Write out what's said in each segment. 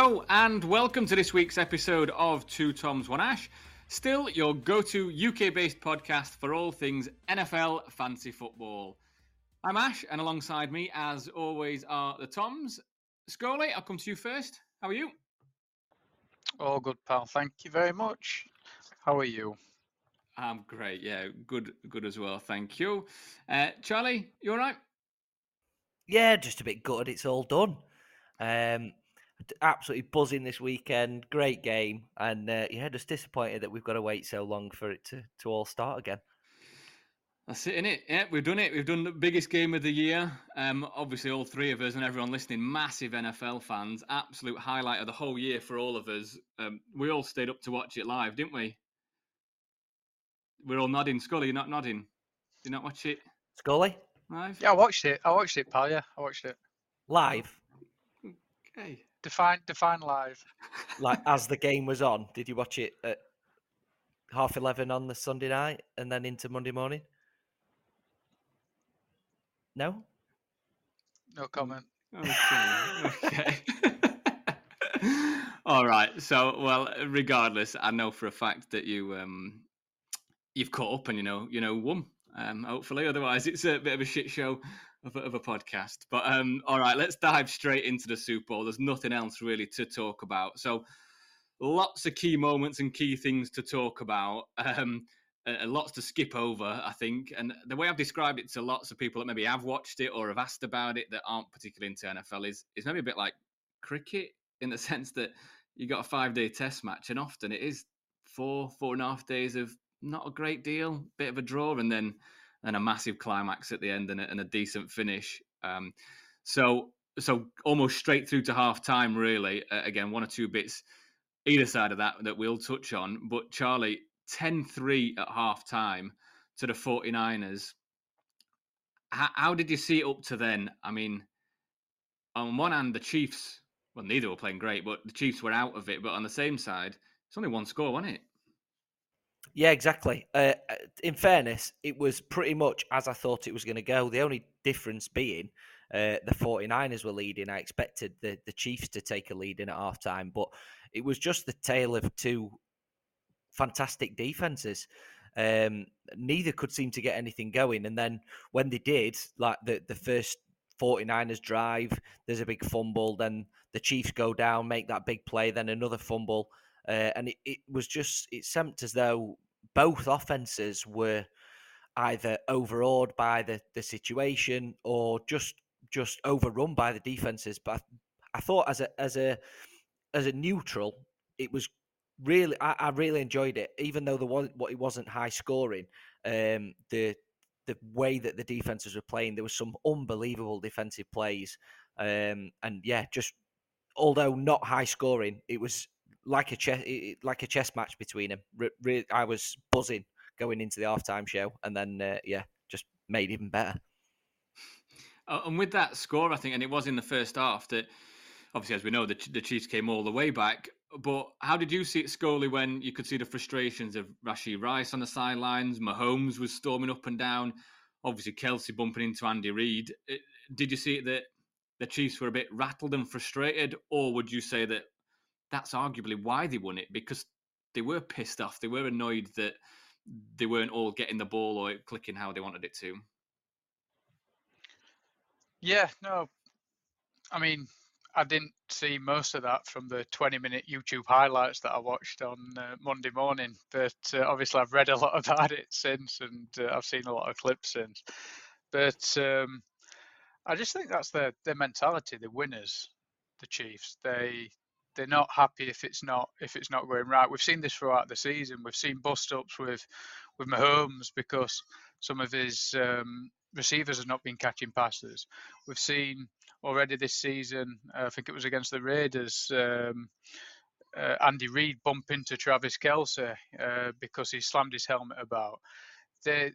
Hello, and welcome to this week's episode of Two Toms One Ash. Still, your go to UK based podcast for all things NFL fancy football. I'm Ash, and alongside me, as always, are the Toms. Scully, I'll come to you first. How are you? All good, pal. Thank you very much. How are you? I'm great. Yeah, good, good as well. Thank you. Uh, Charlie, you all right? Yeah, just a bit good. It's all done. Um, absolutely buzzing this weekend. Great game, and uh, yeah, just disappointed that we've got to wait so long for it to, to all start again. That's it, it? Yeah, we've done it. We've done the biggest game of the year. Um, obviously, all three of us and everyone listening, massive NFL fans. Absolute highlight of the whole year for all of us. Um, we all stayed up to watch it live, didn't we? We're all nodding. Scully, you're not nodding. Did you not watch it Scully? live? Yeah, I watched it. I watched it, pal. Yeah, I watched it. Live, Okay. Define define live. like as the game was on. Did you watch it at half eleven on the Sunday night and then into Monday morning? No. No comment. Okay. okay. All right. So, well, regardless, I know for a fact that you um you've caught up and you know you know won. Um, hopefully, otherwise it's a bit of a shit show of a, of a podcast. But um, all right, let's dive straight into the Super Bowl. There's nothing else really to talk about. So, lots of key moments and key things to talk about. Um, uh, lots to skip over, I think. And the way I've described it to lots of people that maybe have watched it or have asked about it that aren't particularly into NFL is is maybe a bit like cricket in the sense that you got a five day test match, and often it is four four and a half days of not a great deal, bit of a draw, and then and a massive climax at the end and a, and a decent finish. Um, so so almost straight through to half time, really. Uh, again, one or two bits either side of that that we'll touch on. But Charlie, 10-3 at half time to the 49ers. How, how did you see it up to then? I mean, on one hand, the Chiefs, well, neither were playing great, but the Chiefs were out of it. But on the same side, it's only one score, wasn't it? Yeah, exactly. Uh, in fairness, it was pretty much as I thought it was going to go. The only difference being uh, the 49ers were leading. I expected the, the Chiefs to take a lead in at halftime, but it was just the tale of two fantastic defenses. Um, neither could seem to get anything going. And then when they did, like the, the first 49ers drive, there's a big fumble, then the Chiefs go down, make that big play, then another fumble. Uh, and it, it was just, it seemed as though both offenses were either overawed by the, the situation or just just overrun by the defenses. But I, I thought as a as a as a neutral, it was really I, I really enjoyed it, even though there was what it wasn't high scoring. Um, the the way that the defenses were playing, there was some unbelievable defensive plays, um, and yeah, just although not high scoring, it was like a chess like a chess match between them. Re- re- I was buzzing going into the halftime show, and then uh, yeah, just made even better. Uh, and with that score, I think, and it was in the first half that obviously, as we know, the, the Chiefs came all the way back. But how did you see it, Scully, when you could see the frustrations of Rashee Rice on the sidelines? Mahomes was storming up and down. Obviously, Kelce bumping into Andy Reid. Did you see that the Chiefs were a bit rattled and frustrated, or would you say that that's arguably why they won it because they were pissed off. They were annoyed that they weren't all getting the ball or clicking how they wanted it to. Yeah, no. I mean, I didn't see most of that from the 20 minute YouTube highlights that I watched on uh, Monday morning, but uh, obviously I've read a lot about it since and uh, I've seen a lot of clips since. But um, I just think that's their, their mentality, the winners, the Chiefs. They they're not happy if it's not if it's not going right. We've seen this throughout the season. We've seen bust ups with with Mahomes because some of his um, receivers have not been catching passes. We've seen already this season. Uh, I think it was against the Raiders. Um, uh, Andy Reid bump into Travis Kelce uh, because he slammed his helmet about. They,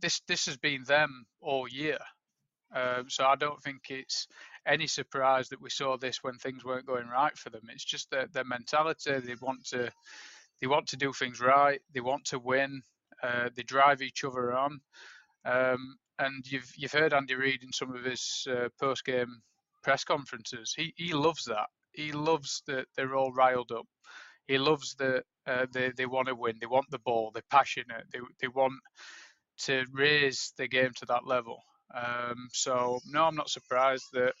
this this has been them all year. Um, so I don't think it's any surprise that we saw this when things weren't going right for them. It's just their, their mentality. They want to they want to do things right. They want to win. Uh, they drive each other on. Um, and you've you've heard Andy Reid in some of his uh, post game press conferences. He he loves that. he loves that they're all riled up. He loves that uh, they they want to win. They want the ball. They're passionate. They they want to raise the game to that level. Um, so no, I'm not surprised that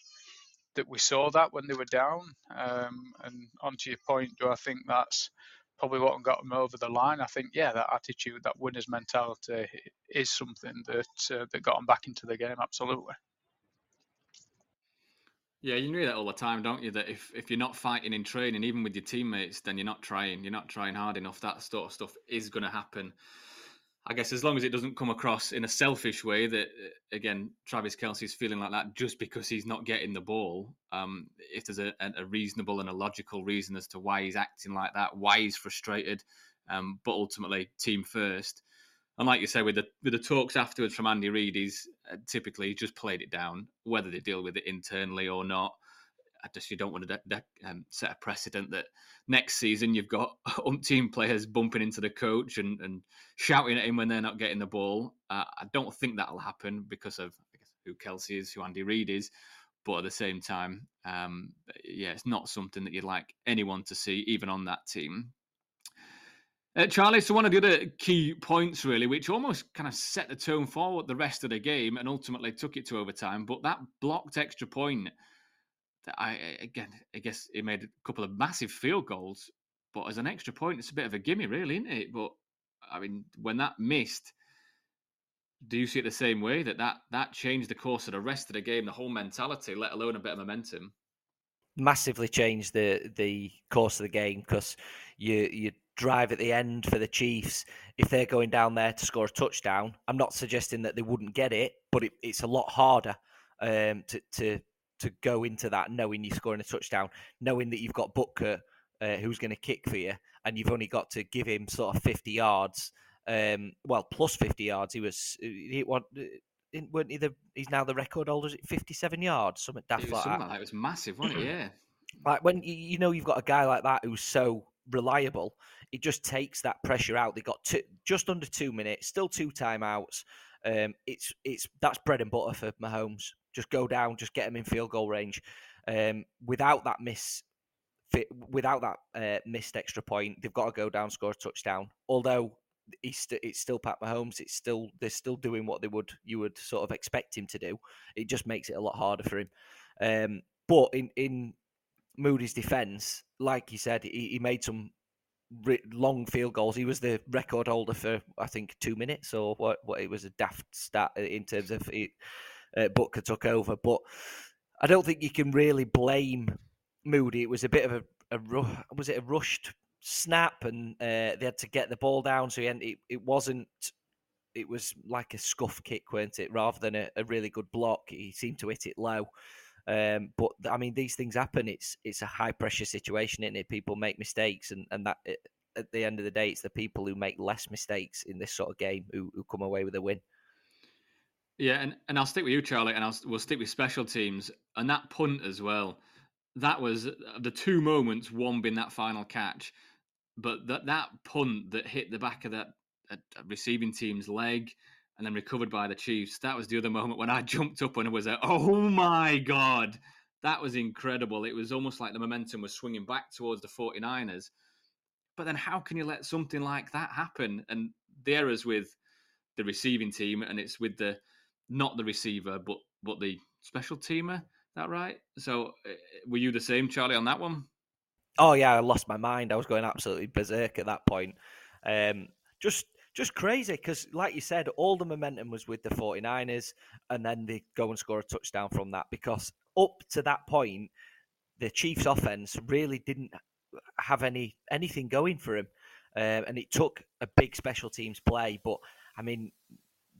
that we saw that when they were down. Um, and onto your point, do I think that's probably what got them over the line? I think yeah, that attitude, that winner's mentality, is something that uh, that got them back into the game. Absolutely. Yeah, you know that all the time, don't you? That if, if you're not fighting in training, even with your teammates, then you're not trying. You're not trying hard enough. That sort of stuff is going to happen. I guess as long as it doesn't come across in a selfish way that uh, again Travis Kelce's feeling like that just because he's not getting the ball. Um, if there's a, a, reasonable and a logical reason as to why he's acting like that, why he's frustrated, um, but ultimately team first. And like you say, with the with the talks afterwards from Andy Reid, he's uh, typically just played it down, whether they deal with it internally or not. I just you don't want to de- de- um, set a precedent that next season you've got umpteen players bumping into the coach and, and shouting at him when they're not getting the ball. Uh, I don't think that'll happen because of who Kelce is, who Andy Reid is. But at the same time, um, yeah, it's not something that you'd like anyone to see, even on that team. Uh, Charlie, so one of the other key points, really, which almost kind of set the tone for the rest of the game and ultimately took it to overtime, but that blocked extra point I again, I guess he made a couple of massive field goals, but as an extra point, it's a bit of a gimme, really, isn't it? But I mean, when that missed, do you see it the same way that that that changed the course of the rest of the game, the whole mentality, let alone a bit of momentum? Massively changed the the course of the game because you you drive at the end for the Chiefs if they're going down there to score a touchdown. I'm not suggesting that they wouldn't get it, but it, it's a lot harder um, to to to go into that knowing you're scoring a touchdown, knowing that you've got Butker uh, who's going to kick for you, and you've only got to give him sort of 50 yards. Um, well, plus 50 yards. He was, he, what, uh, weren't he the, he's now the record holder, is it 57 yards? Something daft it like that. that. It was massive, wasn't it? Yeah. Like when you, you know you've got a guy like that who's so reliable, it just takes that pressure out. They got two, just under two minutes, still two timeouts. Um, it's it's that's bread and butter for Mahomes. Just go down, just get him in field goal range. Um, without that miss, without that uh, missed extra point, they've got to go down, score a touchdown. Although st- it's still Pat Mahomes, it's still they're still doing what they would you would sort of expect him to do. It just makes it a lot harder for him. Um, but in in Moody's defence, like you said, he, he made some long field goals. He was the record holder for I think two minutes or what? What it was a daft stat in terms of it, uh, Butker took over. But I don't think you can really blame Moody. It was a bit of a, a was it a rushed snap, and uh, they had to get the ball down. So it, it wasn't. It was like a scuff kick, weren't it? Rather than a, a really good block, he seemed to hit it low. Um, but I mean, these things happen. It's it's a high pressure situation, isn't it? People make mistakes, and and that at the end of the day, it's the people who make less mistakes in this sort of game who, who come away with a win. Yeah, and, and I'll stick with you, Charlie, and I'll we'll stick with special teams and that punt as well. That was uh, the two moments, one being that final catch, but that that punt that hit the back of that uh, receiving team's leg and then recovered by the Chiefs. That was the other moment when I jumped up and was like, oh my god, that was incredible. It was almost like the momentum was swinging back towards the 49ers. But then how can you let something like that happen? And the errors with the receiving team, and it's with the not the receiver, but but the special teamer. That right? So uh, were you the same, Charlie, on that one? Oh yeah, I lost my mind. I was going absolutely berserk at that point. Um, just just crazy because, like you said, all the momentum was with the 49ers, and then they go and score a touchdown from that. Because up to that point, the Chiefs' offense really didn't have any anything going for him, um, and it took a big special teams play. But I mean,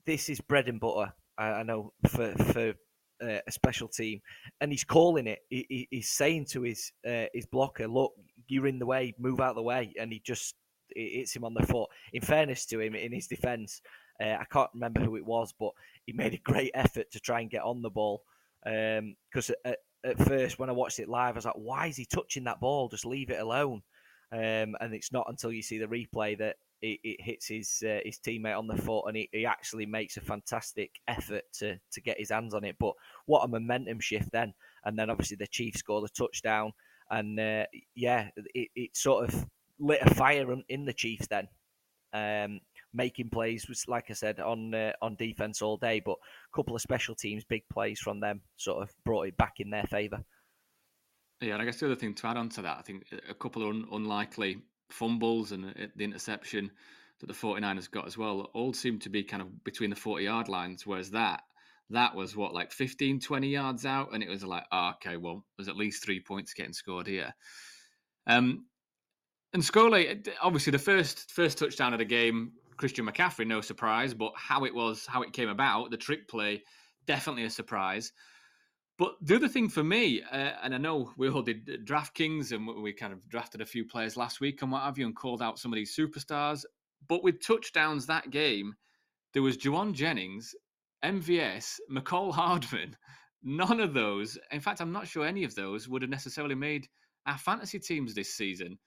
this is bread and butter. I, I know for for uh, a special team, and he's calling it. He, he's saying to his uh, his blocker, "Look, you're in the way. Move out of the way." And he just it hits him on the foot. In fairness to him, in his defence, uh, I can't remember who it was, but he made a great effort to try and get on the ball. Because um, at, at, first, when I watched it live, I was like, "Why is he touching that ball? Just leave it alone." Um, and it's not until you see the replay that it, it hits his uh, his teammate on the foot, and he, he actually makes a fantastic effort to to get his hands on it. But what a momentum shift then! And then obviously the Chiefs score the touchdown and uh, yeah, it, it sort of lit a fire in the Chiefs then. Um, making plays was like I said on uh, on defense all day, but a couple of special teams, big plays from them, sort of brought it back in their favour. Yeah, and I guess the other thing to add on to that, I think a couple of un- unlikely fumbles and uh, the interception that the 49ers got as well all seemed to be kind of between the 40 yard lines, whereas that that was what like 15 20 yards out? And it was like oh, okay well there's at least three points getting scored here. Um and Scully, obviously the first first touchdown of the game Christian McCaffrey no surprise but how it was how it came about the trick play definitely a surprise but the other thing for me, uh, and I know we all did DraftKings and we kind of drafted a few players last week and what have you, and called out some of these superstars. But with touchdowns that game, there was Jauan Jennings MVS, Mecole Hardman, none of those, in fact, I'm not sure any of those would have necessarily made our fantasy teams this season.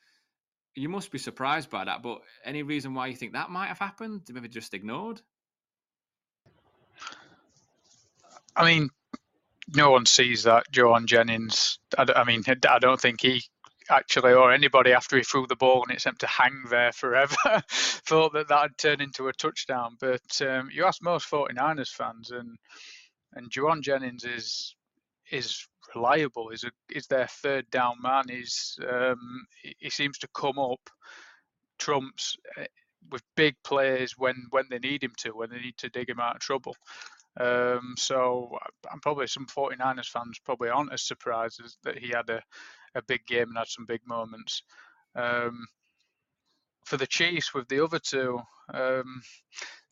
You must be surprised by that, but any reason why you think that might have happened? Maybe just ignored? I mean, no one sees that Jauan Jennings. I, I, mean, I don't think he actually, or anybody after he threw the ball and it seemed to hang there forever, thought that that had turned into a touchdown. But um, you ask most 49ers fans, and and Jauan Jennings is is reliable. Is a is their third down man. He's um, he seems to come up trumps eh, with big plays when when they need him to, when they need to dig him out of trouble. Um, so I'm probably some 49ers fans probably aren't as surprised as that he had a, a big game and had some big moments. Um, for the Chiefs with the other two, um,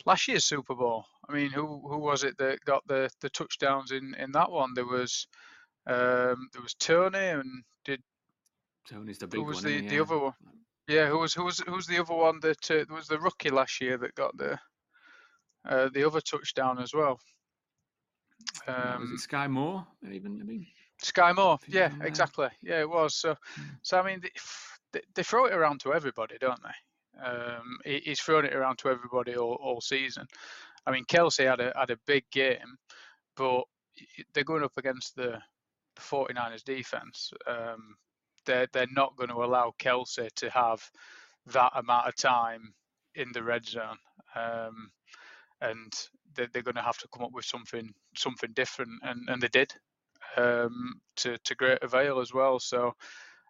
last year's Super Bowl. I mean, who who was it that got the, the touchdowns in, in that one? There was um, there was Toney and did Toney's the big who was one, the, the the other one? Yeah, who was who was who was the other one that uh, was the rookie last year that got the uh, the other touchdown as well? Um, was it Sky Moore? Even I mean, Sky Moore, yeah, exactly. Yeah, it was. So, mm. so I mean, they, they, throw it around to everybody, don't they? Um, he, he's thrown it around to everybody all, all season. I mean, Kelce had a had a big game, but they're going up against the 49ers defense. Um, they're they're not going to allow Kelce to have that amount of time in the red zone, um, and they're, they're going to have to come up with something something different, and, and they did um, to to great avail as well. So.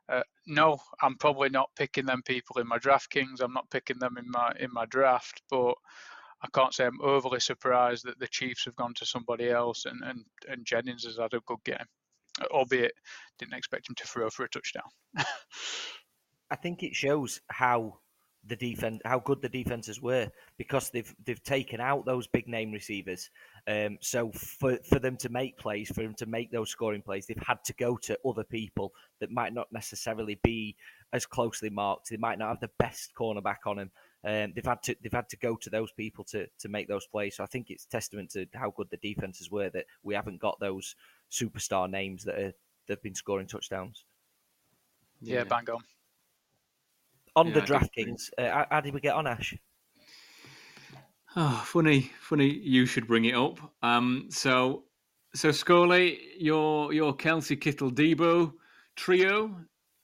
Uh, no, I'm probably not picking them people in my DraftKings. I'm not picking them in my in my draft, but I can't say I'm overly surprised that the Chiefs have gone to somebody else and, and, and Jennings has had a good game, albeit didn't expect him to throw for a touchdown. I think it shows how the defense, how good the defenses were because they've they've taken out those big name receivers. Um, so for for them to make plays, for them to make those scoring plays, they've had to go to other people that might not necessarily be as closely marked. They might not have the best cornerback on them. Um, they've had to they've had to go to those people to to make those plays. So I think it's testament to how good the defenses were that we haven't got those superstar names that are they've been scoring touchdowns. Yeah, yeah bang on on yeah, the DraftKings. Uh, how did we get on, Ash? Oh, funny, funny. You should bring it up. Um, so, so Scully, your your Kelce Kittle Deebo trio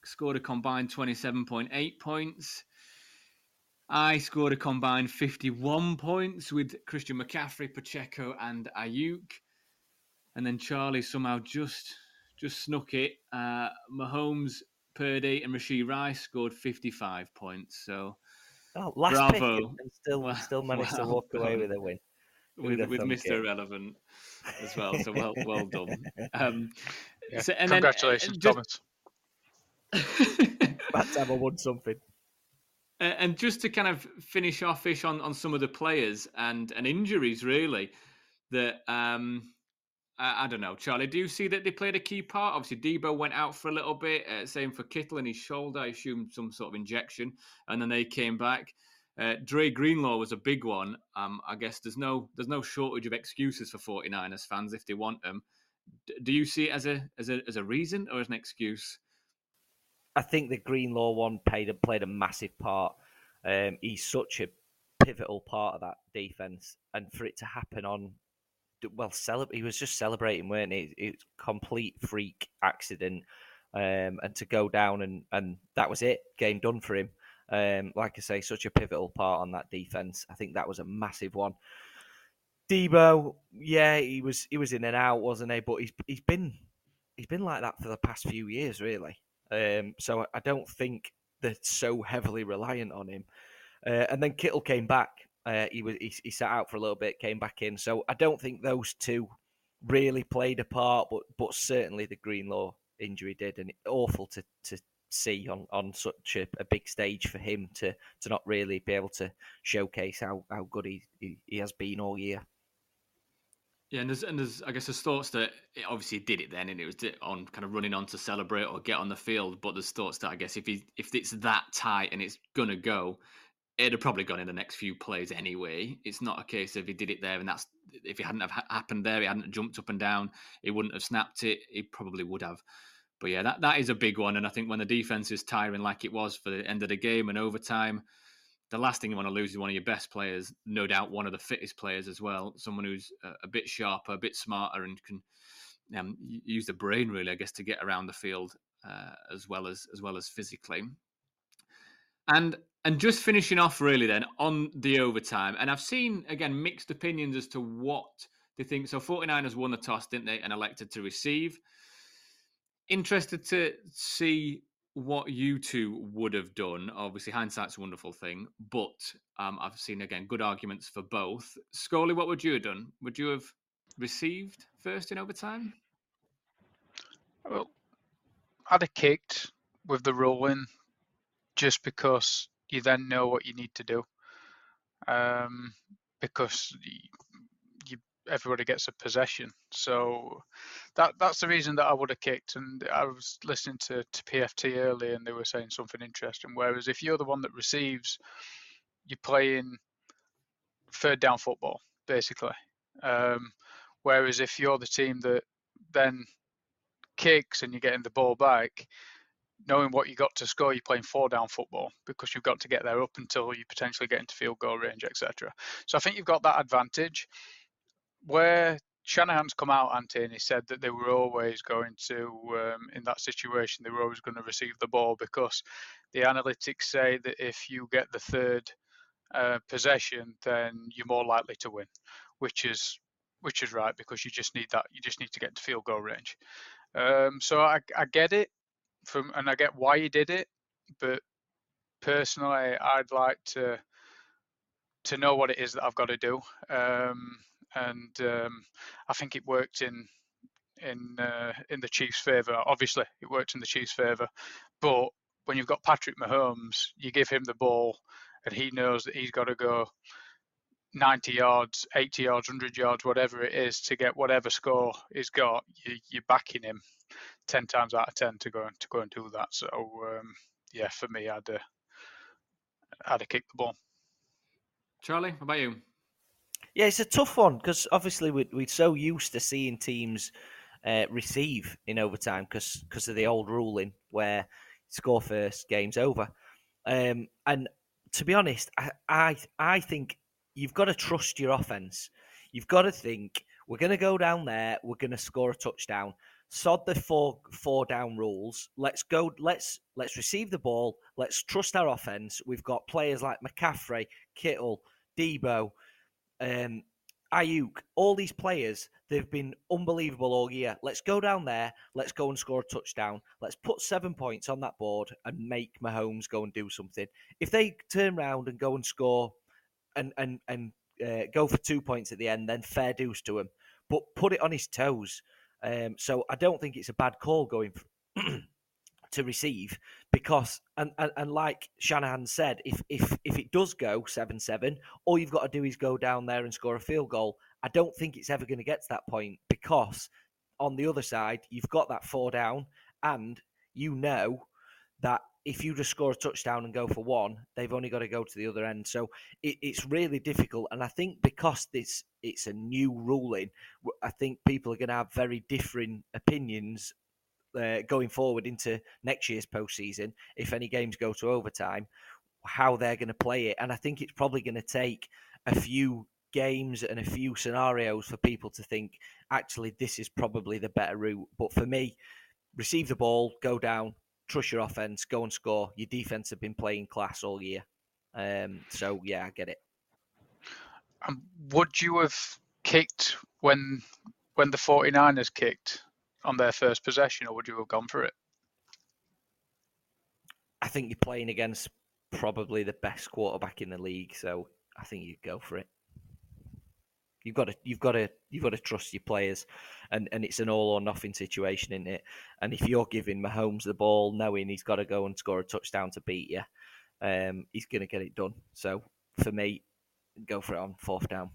scored a combined twenty-seven point eight points. I scored a combined fifty-one points with Christian McCaffrey, Pacheco, and Aiyuk. and then Charlie somehow just just snuck it. Uh, Mahomes Purdy and Rashee Rice scored 55 points. So, oh, last bravo. pick and still, well, still managed well to walk away with a win. With, with Mr. Irrelevant as well. So well, well done. Um, yeah. so, and Congratulations, then, uh, Thomas. Matt Tammer won something. and just to kind of finish off ish on, on some of the players and, and injuries, really, that um, I, don't know, Charlie. Do you see that they played a key part? Obviously, Deebo went out for a little bit. Uh, same for Kittle and his shoulder. I assume some sort of injection, and then they came back. Uh, Dre Greenlaw was a big one. Um, I guess there's no there's no shortage of excuses for 49ers fans if they want them. D- do you see it as a as a as a reason or as an excuse? I think the Greenlaw one played a, played a massive part. Um, he's such a pivotal part of that defense, and for it to happen on well, celeb- he was just celebrating, weren't he? It's complete freak accident. um, and to go down and and that was it, game done for him. Um, like I say, such a pivotal part on that defense. I think that was a massive one. Deebo, yeah, he was he was in and out, wasn't he? But he's he's been he's been like that for the past few years, really. Um, so I don't think they're so heavily reliant on him. Uh, and then Kittle came back. Uh, he was he, he sat out for a little bit, came back in. So I don't think those two really played a part, but but certainly the Greenlaw injury did, and awful to to see on on such a, a, big stage for him to to not really be able to showcase how how good he he, he has been all year. Yeah, and there's and there's I guess there's thoughts that it obviously did it then, and it was on kind of running on to celebrate or get on the field. But there's thoughts that I guess if he if it's that tight and it's gonna go, it'd have probably gone in the next few plays anyway. It's not a case of he did it there and that's if it hadn't have happened there, he hadn't jumped up and down, he wouldn't have snapped it. He probably would have. But yeah, that that is a big one, and I think when the defense is tiring like it was for the end of the game and overtime the last thing you want to lose is one of your best players, no doubt one of the fittest players as well, someone who's a, a bit sharper, a bit smarter, and can um, use the brain really, I guess, to get around the field uh, as well as as well as physically. And and just finishing off really then on the overtime, and I've seen again mixed opinions as to what they think. So 49ers won the toss, didn't they, and elected to receive. Interested to see what you two would have done. Obviously, hindsight's a wonderful thing, but um, I've seen again good arguments for both. Scully, what would you have done? Would you have received first in overtime? Well, I'd have kicked with the rolling, just because you then know what you need to do. Um, because everybody gets a possession. So that that's the reason that I would have kicked. And I was listening to, to PFT earlier, and they were saying something interesting. Whereas if you're the one that receives, you're playing third down football basically. Um, whereas if you're the team that then kicks and you're getting the ball back, knowing what you got to score, you're playing four down football because you've got to get there up until you potentially get into field goal range, etc. So I think you've got that advantage where Shanahan's come out, Ante, and he said that they were always going to, um, in that situation, they were always going to receive the ball because the analytics say that if you get the third uh, possession, then you're more likely to win, which is which is right because you just need that. You just need to get to field goal range. Um, so I, I get it from, and I get why he did it, but personally, I'd like to to know what it is that I've got to do. Um, and um, I think it worked in in uh, in the Chiefs' favour. Obviously, it worked in the Chiefs' favour, but when you've got Patrick Mahomes, you give him the ball, and he knows that he's got to go 90 yards, 80 yards, 100 yards, whatever it is, to get whatever score he's got. You, are backing him 10 times out of 10 to go to go and do that. So um, yeah, for me, I'd uh, I'd have kicked the ball. Charlie, how about you? Yeah, it's a tough one because obviously we, we're so used to seeing teams uh, receive in overtime because because of the old ruling where score first, game's over. Um, and to be honest, I, I I think you've got to trust your offense. You've got to think we're going to go down there, we're going to score a touchdown. Sod the four four down rules. Let's go. Let's let's receive the ball. Let's trust our offense. We've got players like McCaffrey, Kittle, Deebo, um, Aiyuk, all these players, they've been unbelievable all year. Let's go down there. Let's go and score a touchdown. Let's put seven points on that board and make Mahomes go and do something. If they turn around and go and score and and and uh, go for two points at the end, then fair dues to him. But put it on his toes. Um, so I don't think it's a bad call going. To receive because and, and, and like Shanahan said, if if if it does go seven seven, all you've got to do is go down there and score a field goal. I don't think it's ever going to get to that point because on the other side you've got that four down, and you know that if you just score a touchdown and go for one, they've only got to go to the other end. So it, it's really difficult, and I think because this it's a new ruling, I think people are going to have very different opinions uh, going forward into next year's postseason, if any games go to overtime, how they're going to play it. And I think it's probably going to take a few games and a few scenarios for people to think, actually, this is probably the better route. But for me, receive the ball, go down, trust your offense, go and score. Your defense have been playing class all year. Um, so yeah, I get it. Um, would you have kicked when when the 49ers kicked on their first possession, or would you have gone for it? I think you're playing against probably the best quarterback in the league, so I think you'd go for it. You've got to, you've got to, you've got to trust your players, and and it's an all or nothing situation, in it? And if you're giving Mahomes the ball, knowing he's got to go and score a touchdown to beat you, um, he's going to get it done. So for me, go for it on fourth down.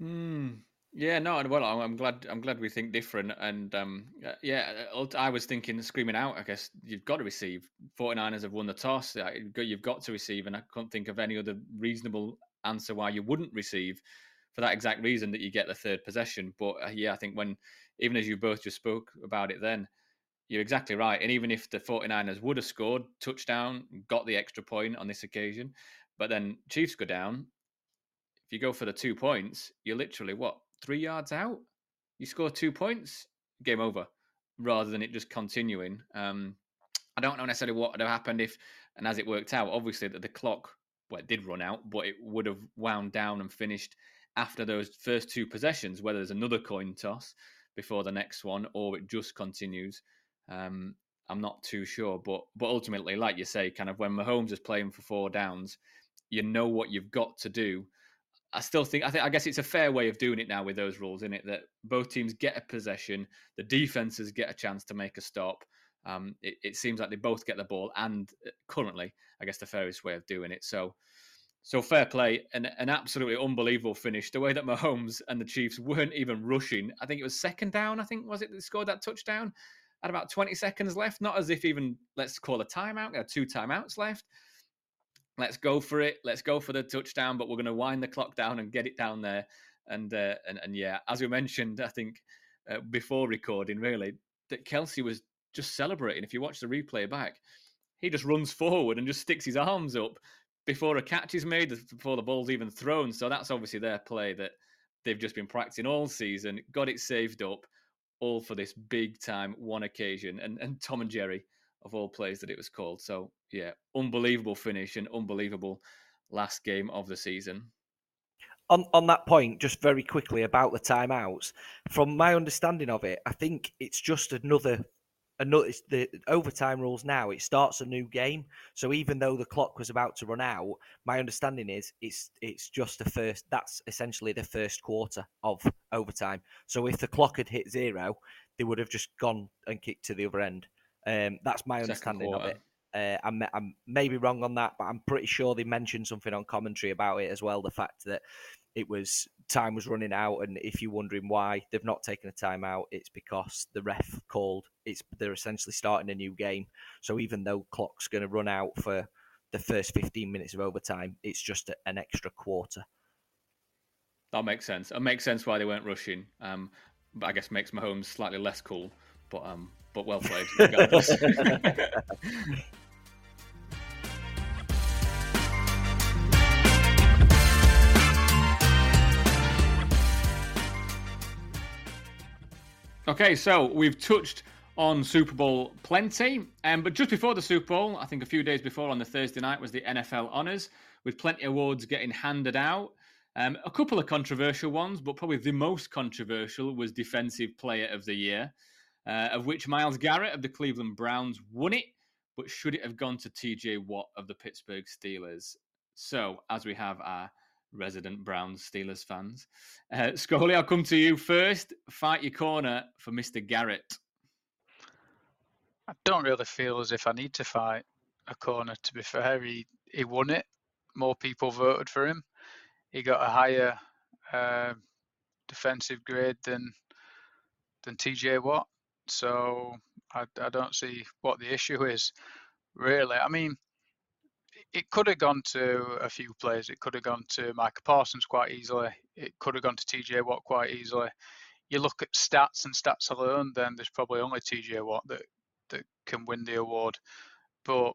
Hmm. Yeah, no, well, I'm glad. I'm glad we think different. And um, uh, yeah, uh, I was thinking, screaming out. I guess you've got to receive. 49ers have won the toss. You've got to receive, and I couldn't think of any other reasonable answer why you wouldn't receive, for that exact reason that you get the third possession. But uh, yeah, I think when, even as you both just spoke about it, then you're exactly right. And even if the 49ers would have scored touchdown, got the extra point on this occasion, but then Chiefs go down. If you go for the two points, you're literally what three yards out. You score two points, game over, rather than it just continuing. Um, I don't know necessarily what would have happened if, and as it worked out, obviously that the clock, well, it did run out, but it would have wound down and finished after those first two possessions, whether there's another coin toss before the next one or it just continues. Um, I'm not too sure, but but ultimately, like you say, kind of when Mahomes is playing for four downs, you know what you've got to do I still think I think I guess it's a fair way of doing it now with those rules in it that both teams get a possession, the defenses get a chance to make a stop. Um, it, it, seems like they both get the ball, and uh, currently, I guess the fairest way of doing it. So, so fair play, an absolutely unbelievable finish. The way that Mahomes and the Chiefs weren't even rushing. I think it was second down. I think was it they scored that touchdown at about 20 seconds left. Not as if even let's call a timeout. There are two timeouts left let's go for it. Let's go for the touchdown, but we're going to wind the clock down and get it down there. And uh, and and yeah, as we mentioned, I think uh, before recording, really, that Kelce was just celebrating. If you watch the replay back, he just runs forward and just sticks his arms up before a catch is made, before the ball's even thrown. So that's obviously their play that they've just been practicing all season, got it saved up, all for this big time one occasion. And and Tom and Jerry of all plays that it was called. So yeah, unbelievable finish and unbelievable last game of the season. On on that point, just very quickly about the timeouts. From my understanding of it, I think it's just another another it's the overtime rules now. It starts a new game, so even though the clock was about to run out, my understanding is it's it's just the first. That's essentially the first quarter of overtime. So if the clock had hit zero, they would have just gone and kicked to the other end. Um, that's my understanding of it. Uh, I'm, I'm maybe wrong on that, but I'm pretty sure they mentioned something on commentary about it as well. The fact that it was time was running out, and if you're wondering why they've not taken a timeout, it's because the ref called. It's they're essentially starting a new game. So even though clock's going to run out for the first 15 minutes of overtime, it's just a, an extra quarter. That makes sense. It makes sense why they weren't rushing. Um, but I guess makes Mahomes slightly less cool. But um, but well played. okay, so we've touched on Super Bowl plenty, um, but just before the Super Bowl, I think a few days before on the Thursday night was the NFL Honors, with plenty of awards getting handed out. Um, a couple of controversial ones, but probably the most controversial was Defensive Player of the Year uh, of which Myles Garrett of the Cleveland Browns won it, but should it have gone to TJ Watt of the Pittsburgh Steelers? So, as we have our resident Browns Steelers fans, uh, Scully, I'll come to you first. Fight your corner for Mr. Garrett. I don't really feel as if I need to fight a corner. To be fair, he he won it. More people voted for him. He got a higher uh, defensive grade than than TJ Watt. So I, I don't see what the issue is, really. I mean, it could have gone to a few players. It could have gone to Micah Parsons quite easily. It could have gone to TJ Watt quite easily. You look at stats and stats alone, then there's probably only TJ Watt that, that can win the award. But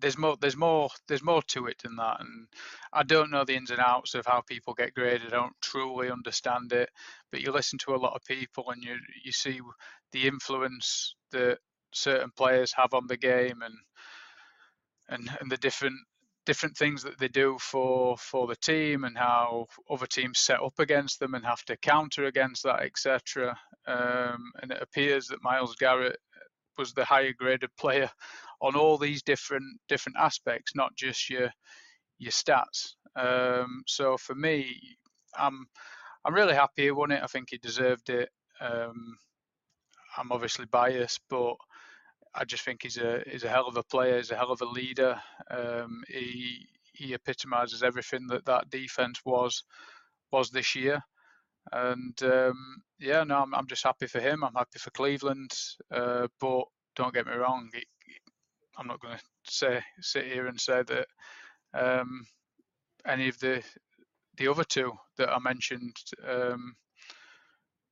there's more there's more there's more to it than that and i don't know the ins and outs of how people get graded i don't truly understand it but you listen to a lot of people and you you see the influence that certain players have on the game and and and the different different things that they do for for the team and how other teams set up against them and have to counter against that etc um, and it appears that Myles Garrett was the higher graded player on all these different different aspects, not just your your stats. Um, so for me, I'm I'm really happy he won it. I think he deserved it. Um, I'm obviously biased, but I just think he's a he's a hell of a player. He's a hell of a leader. Um, he he epitomises everything that that defense was was this year. And um, yeah, no, I'm, I'm just happy for him. I'm happy for Cleveland. Uh, but don't get me wrong, it, I'm not going to say sit here and say that um, any of the the other two that I mentioned um,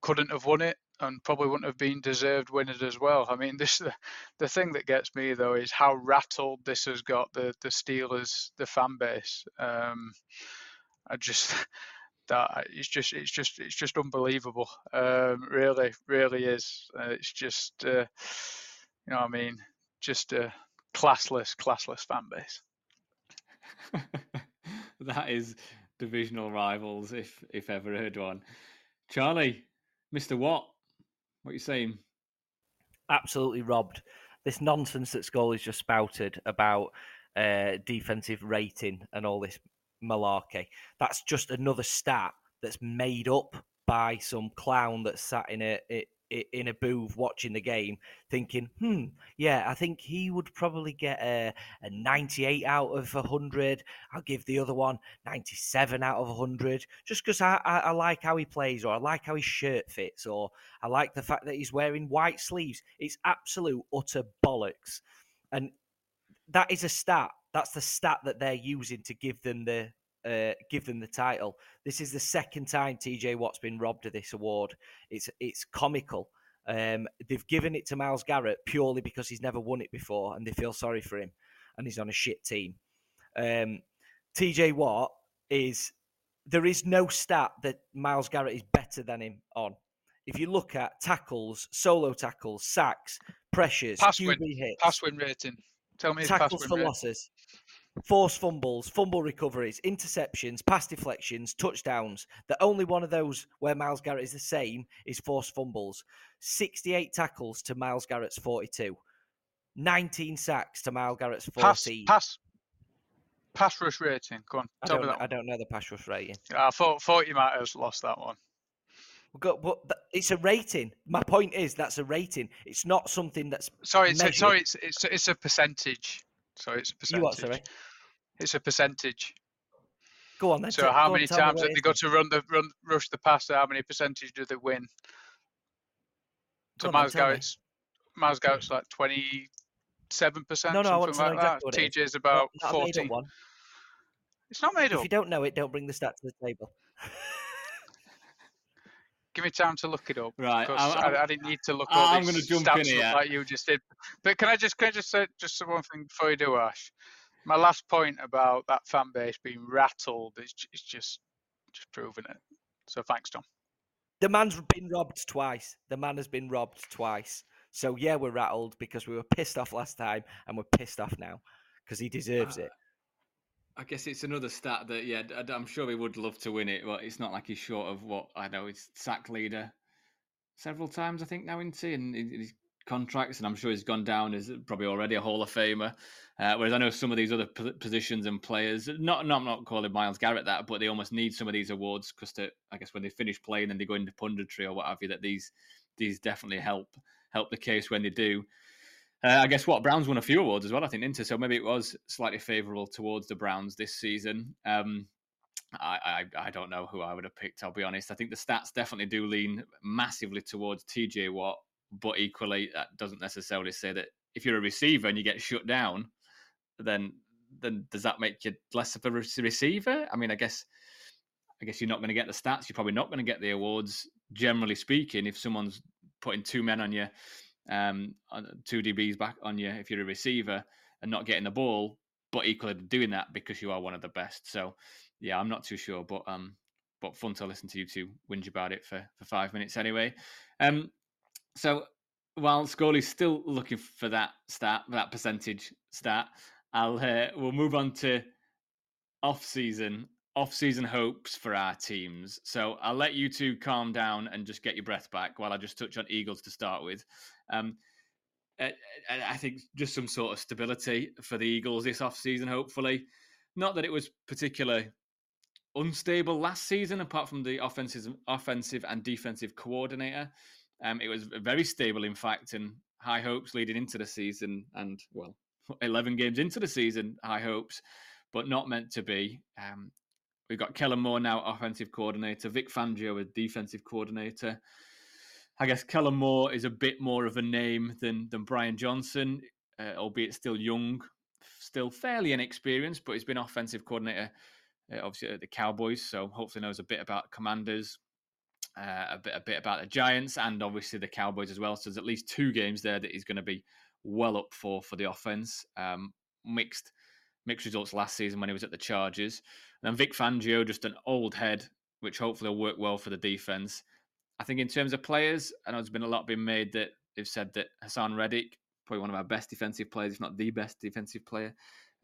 couldn't have won it and probably wouldn't have been deserved winners as well. I mean, this the, the thing that gets me though is how rattled this has got the the Steelers the fan base. Um, I just that it's just it's just it's just unbelievable. Um, really, really is. Uh, it's just uh, you know, I mean, just a classless, classless fan base. that is divisional rivals, if if ever heard one. Charlie, Mister Watt, what are you saying? Absolutely robbed. This nonsense that Scully's just spouted about uh, defensive rating and all this malarkey. That's just another stat that's made up by some clown that sat in a in a booth watching the game, thinking, "Hmm, yeah, I think he would probably get a, a 98 out of 100. I'll give the other one 97 out of 100, just because I, I, I like how he plays, or I like how his shirt fits, or I like the fact that he's wearing white sleeves. It's absolute utter bollocks, and that is a stat. That's the stat that they're using to give them the uh, give them the title. This is the second time TJ Watt's been robbed of this award. It's it's comical. Um, they've given it to Myles Garrett purely because he's never won it before, and they feel sorry for him, and he's on a shit team. Um, TJ Watt is there is no stat that Myles Garrett is better than him on. If you look at tackles, solo tackles, sacks, pressures, pass QB win, hits, pass win rating. Tell me tackles pass for win losses, forced fumbles, fumble recoveries, interceptions, pass deflections, touchdowns. The only one of those where Myles Garrett is the same is forced fumbles. 68 tackles to Myles Garrett's 42. 19 sacks to Myles Garrett's 14. Pass, pass, pass rush rating. Go on, I tell don't, me know, that. I don't know the pass rush rating. I thought, thought you might have lost that one. Got, but it's a rating. My point is that's a rating. It's not something that's Sorry, it's a, sorry, it's, it's it's a percentage. Sorry, it's a percentage. you what, sorry? It's a percentage. Go on then. So how go on, many times have it they got to run the run rush the passer? How many percentage do they win? Go So on then, Myles tell me. Garrett's Myles Garrett's like twenty seven percent, No, no, I want something to know like that. exactly what it is. TJ's about Not- not a made up fourteen. one. It's not made If up. If you don't know it, don't bring the stat to the table. Give me time to look it up. Right, 'cause I'm- I, I didn't need to look up. I'm all gonna these jump stats in here. like you just did. But can I just can I just say just one thing before you do, Ash? My last point about that fan base being rattled is j- is just just proving it. So thanks, Tom. The man's been robbed twice. The man has been robbed twice. So yeah, we're rattled because we were pissed off last time, and we're pissed off now because he deserves Uh, it. I guess it's another stat that, yeah, I- I'm sure he would love to win it, but it's not like he's short of what I know. He's sack leader several times, I think, now, isn't he? And in his contracts, and I'm sure he's gone down as probably already a Hall of Famer. Uh, whereas I know some of these other po- positions and players, not, not, I'm not calling Myles Garrett that, but they almost need some of these awards because I guess when they finish playing and they go into punditry or what have you, that these these definitely help help the case when they do. Uh, I guess what Browns won a few awards as well. I think Inter, so maybe it was slightly favourable towards the Browns this season. Um, I, I I don't know who I would have picked. I'll be honest. I think the stats definitely do lean massively towards TJ Watt, but equally that doesn't necessarily say that if you're a receiver and you get shut down, then then does that make you less of a receiver? I mean, I guess I guess you're not going to get the stats. You're probably not going to get the awards. Generally speaking, if someone's putting two men on you, um, two DBs back on you, if you're a receiver, and not getting the ball, but equally doing that because you are one of the best. So, yeah, I'm not too sure, but um, but fun to listen to you two whinge about it for for five minutes anyway. Um, so while Scully's still looking for that stat, that percentage stat, I'll uh, we'll move on to off season off season hopes for our teams. So I'll let you two calm down and just get your breath back while I just touch on Eagles to start with. Um, I think just some sort of stability for the Eagles this off season, hopefully. Not that it was particularly unstable last season, apart from the offensive, offensive and defensive coordinator. Um, it was very stable, in fact, and high hopes leading into the season, and well, 11 games into the season, high hopes, but not meant to be. Um, we've got Kellen Moore now, offensive coordinator, Vic Fangio, a defensive coordinator. I guess Kellen Moore is a bit more of a name than than Brian Johnson, uh, albeit still young, still fairly inexperienced, but he's been offensive coordinator, uh, obviously at the Cowboys, so hopefully knows a bit about Commanders, uh, a bit a bit about the Giants, and obviously the Cowboys as well. So there's at least two games there that he's going to be well up for for the offense. Um, mixed mixed results last season when he was at the Chargers, and then Vic Fangio, just an old head, which hopefully will work well for the defense. I think in terms of players, I know there's been a lot being made that they've said that Haason Reddick, probably one of our best defensive players, if not the best defensive player,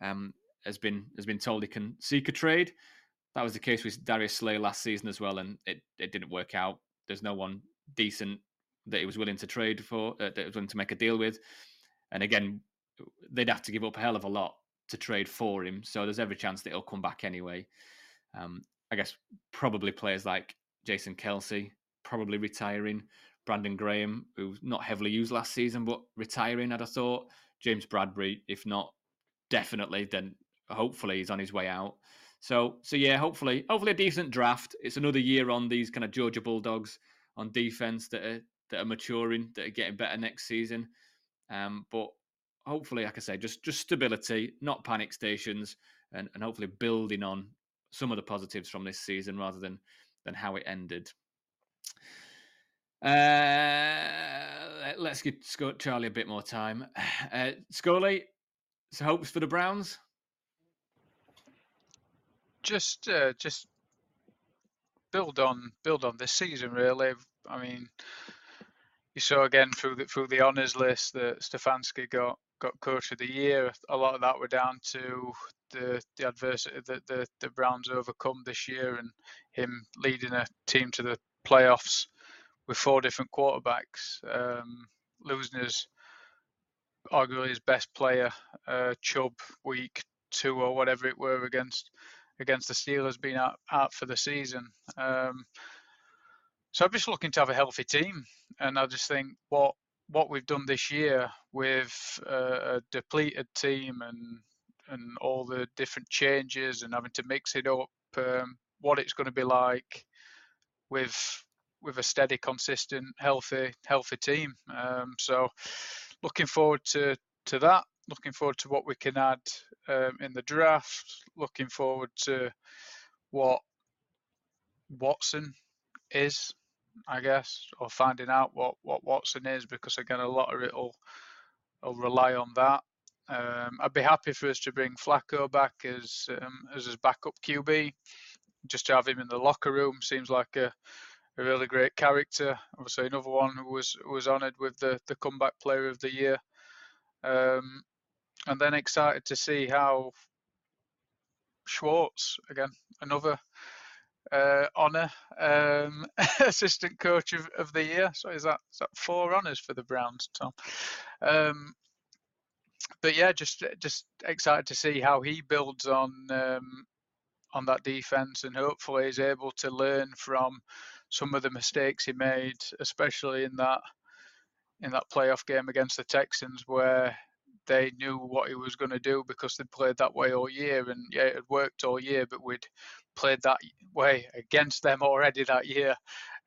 um, has been has been told he can seek a trade. That was the case with Darius Slay last season as well, and it, it didn't work out. There's no one decent that he was willing to trade for, uh, that was willing to make a deal with. And again, they'd have to give up a hell of a lot to trade for him. So there's every chance that he'll come back anyway. Um, I guess probably players like Jason Kelce, probably retiring. Brandon Graham, who's not heavily used last season, but retiring, I'd have thought. James Bradberry, if not definitely, then hopefully he's on his way out. So, so yeah, hopefully, hopefully a decent draft. It's another year on these kind of Georgia Bulldogs on defense that are that are maturing, that are getting better next season. Um, but hopefully, like I say, just just stability, not panic stations, and, and hopefully building on some of the positives from this season rather than than how it ended. Uh, let's give Charlie a bit more time. Uh, Scully, so hopes for the Browns? Just, uh, just build on build on this season. Really, I mean, you saw again through the through the honors list that Stefanski got got coach of the year. A lot of that were down to the the adversity that the the Browns overcome this year and him leading a team to the playoffs with four different quarterbacks, um, losing his arguably his best player, uh, Chubb, week two or whatever it were against against the Steelers, being out, out for the season. Um, so I'm just looking to have a healthy team, and I just think what what we've done this year with uh, a depleted team and and all the different changes and having to mix it up, um, what it's going to be like with with a steady, consistent, healthy, healthy team. Um, so, looking forward to to that. Looking forward to what we can add um, in the draft. Looking forward to what Watson is, I guess, or finding out what what Watson is, because again, a lot of it will will rely on that. Um, I'd be happy for us to bring Flacco back as um, as his backup QB, just to have him in the locker room. Seems like a a really great character. Obviously, another one who was was honoured with the the comeback player of the year. Um, and then excited to see how Schwartz again, another uh, honour, um, assistant coach of, of the year. So is that is that four honours for the Browns, Tom? Um, but yeah, just just excited to see how he builds on um, on that defense and hopefully is able to learn from some of the mistakes he made, especially in that in that playoff game against the Texans, where they knew what he was going to do because they played that way all year, and yeah, it had worked all year, but we'd played that way against them already that year,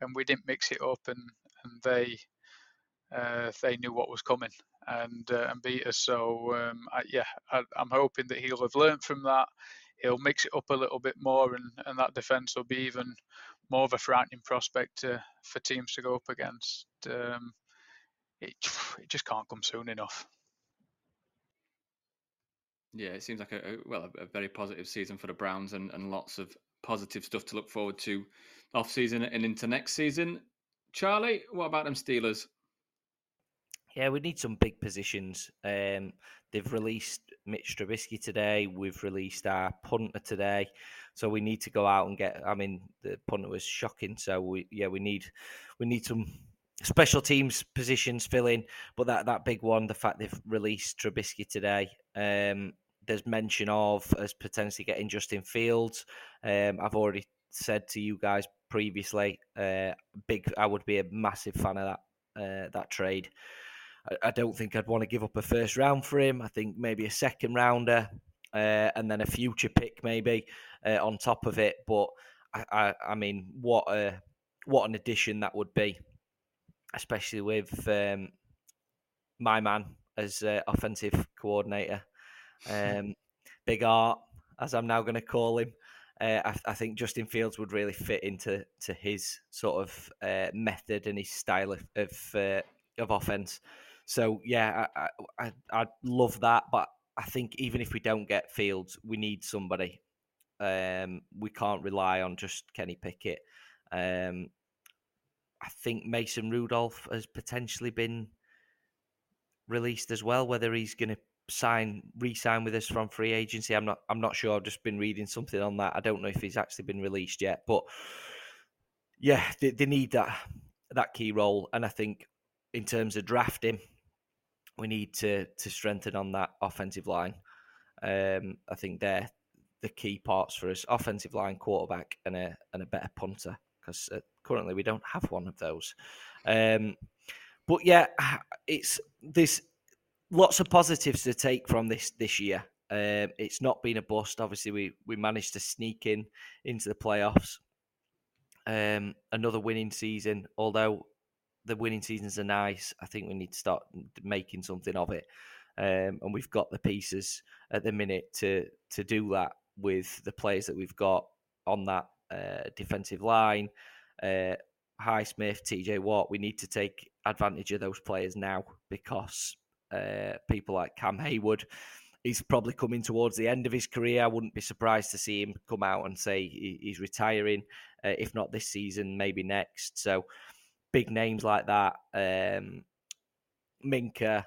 and we didn't mix it up, and and they uh, they knew what was coming and uh, and beat us. So um, I, yeah, I, am hoping that he'll have learned from that. He'll mix it up a little bit more, and, and that defence will be even more of a frightening prospect for teams to go up against. Um, it, it just can't come soon enough. Yeah, it seems like a, a well a, a, very positive season for the Browns and, and lots of positive stuff to look forward to off season and into next season. Charlie, what about them Steelers? Yeah, we need some big positions. Um, they've released Mitch Trubisky today. We've released our punter today, so we need to go out and get. I mean, the punter was shocking. So we, yeah, we need we need some special teams positions filling. But that that big one, the fact they've released Trubisky today. Um, there's mention of as potentially getting Justin Fields. Um, I've already said to you guys previously, uh, big. I would be a massive fan of that uh, that trade. I, I, don't think I'd want to give up a first round for him. I think maybe a second rounder uh, and then a future pick maybe uh, on top of it. But I, I, I, mean, what a what an addition that would be, especially with um, my man as uh, offensive coordinator, um, Big Art, as I'm now going to call him. Uh, I, I, think Justin Fields would really fit into to his sort of uh, method and his style of of, uh, of offense. So yeah, I, I I love that, but I think even if we don't get Fields, we need somebody. Um, we can't rely on just Kenny Pickett. Um, I think Mason Rudolph has potentially been released as well. Whether he's going to sign, re-sign with us from free agency, I'm not. I'm not sure. I've just been reading something on that. I don't know if he's actually been released yet, but yeah, they, they need that that key role. And I think in terms of drafting, we need to to strengthen on that offensive line. Um, I think they're the key parts for us: offensive line, quarterback, and a and a better punter. Because uh, currently we don't have one of those. Um, but yeah, it's this lots of positives to take from this this year. Um, it's not been a bust. Obviously, we we managed to sneak in into the playoffs. Um, another winning season, although the winning seasons are nice. I think we need to start making something of it, um, and we've got the pieces at the minute to to do that with the players that we've got on that uh, defensive line. Uh, Highsmith, TJ Watt. We need to take advantage of those players now because uh, people like Cam Heyward. He's probably coming towards the end of his career. I wouldn't be surprised to see him come out and say he's retiring, uh, if not this season, maybe next. So big names like that, um, Minkah,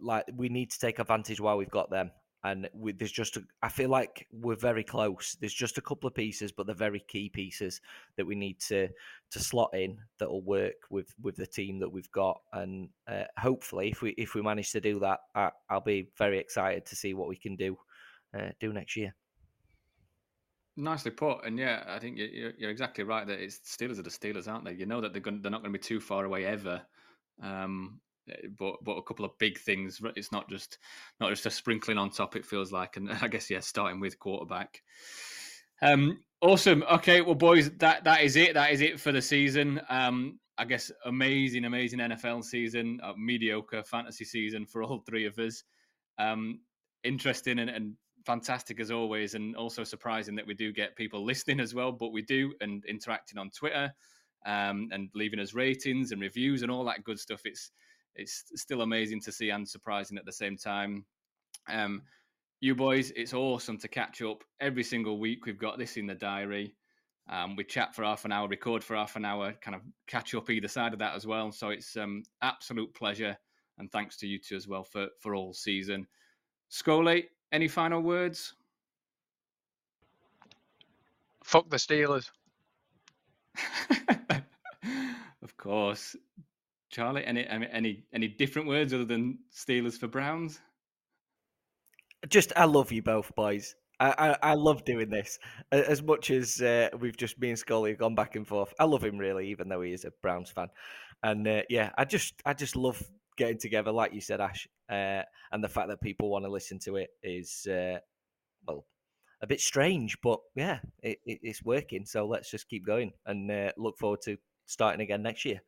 like we need to take advantage while we've got them. And we, there's just, a, I feel like we're very close. There's just a couple of pieces, but they're very key pieces that we need to to slot in that will work with with the team that we've got. And uh, hopefully, if we if we manage to do that, I, will be very excited to see what we can do uh, do next year. Nicely put, and yeah, I think you're, you're exactly right that it's Steelers are the Steelers, aren't they? You know that they're going, they're not going to be too far away ever. Um, but but a couple of big things. It's not just not just a sprinkling on top. It feels like, and I guess yeah, starting with quarterback. Um, awesome. Okay, well, boys, that that is it. That is it for the season. Um, I guess amazing, amazing NFL season, mediocre fantasy season for all three of us. Um, interesting and, and fantastic as always, and also surprising that we do get people listening as well. But we do and interacting on Twitter um, and leaving us ratings and reviews and all that good stuff. It's it's still amazing to see and surprising at the same time. Um, you boys, it's awesome to catch up every single week. We've got this in the diary. Um, we chat for half an hour, record for half an hour, kind of catch up either side of that as well. So it's um, absolute pleasure, and thanks to you two as well for for all season. Scully, any final words? Fuck the Steelers. of course, Charlie. Any any any different words other than Steelers for Browns? Just I love you both, boys. I, I, I love doing this as much as uh, we've just me and Scully gone back and forth. I love him really, even though he is a Browns fan, and uh, yeah, I just I just love getting together, like you said, Ash, uh, and the fact that people want to listen to it is, uh, well, a bit strange, but yeah, it, it, it's working. So let's just keep going and uh, look forward to starting again next year.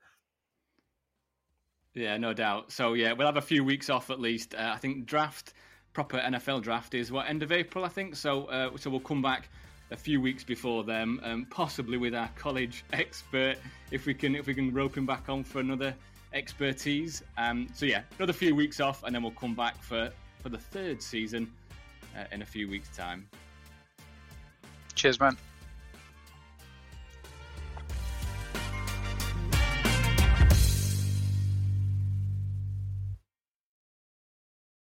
Yeah, no doubt. So yeah, we'll have a few weeks off at least. Uh, I think draft, proper NFL draft is what end of April, I think. So uh, so we'll come back a few weeks before them, um, possibly with our college expert if we can if we can rope him back on for another expertise. Um, so yeah, another few weeks off, and then we'll come back for for the third season uh, in a few weeks' time. Cheers, man.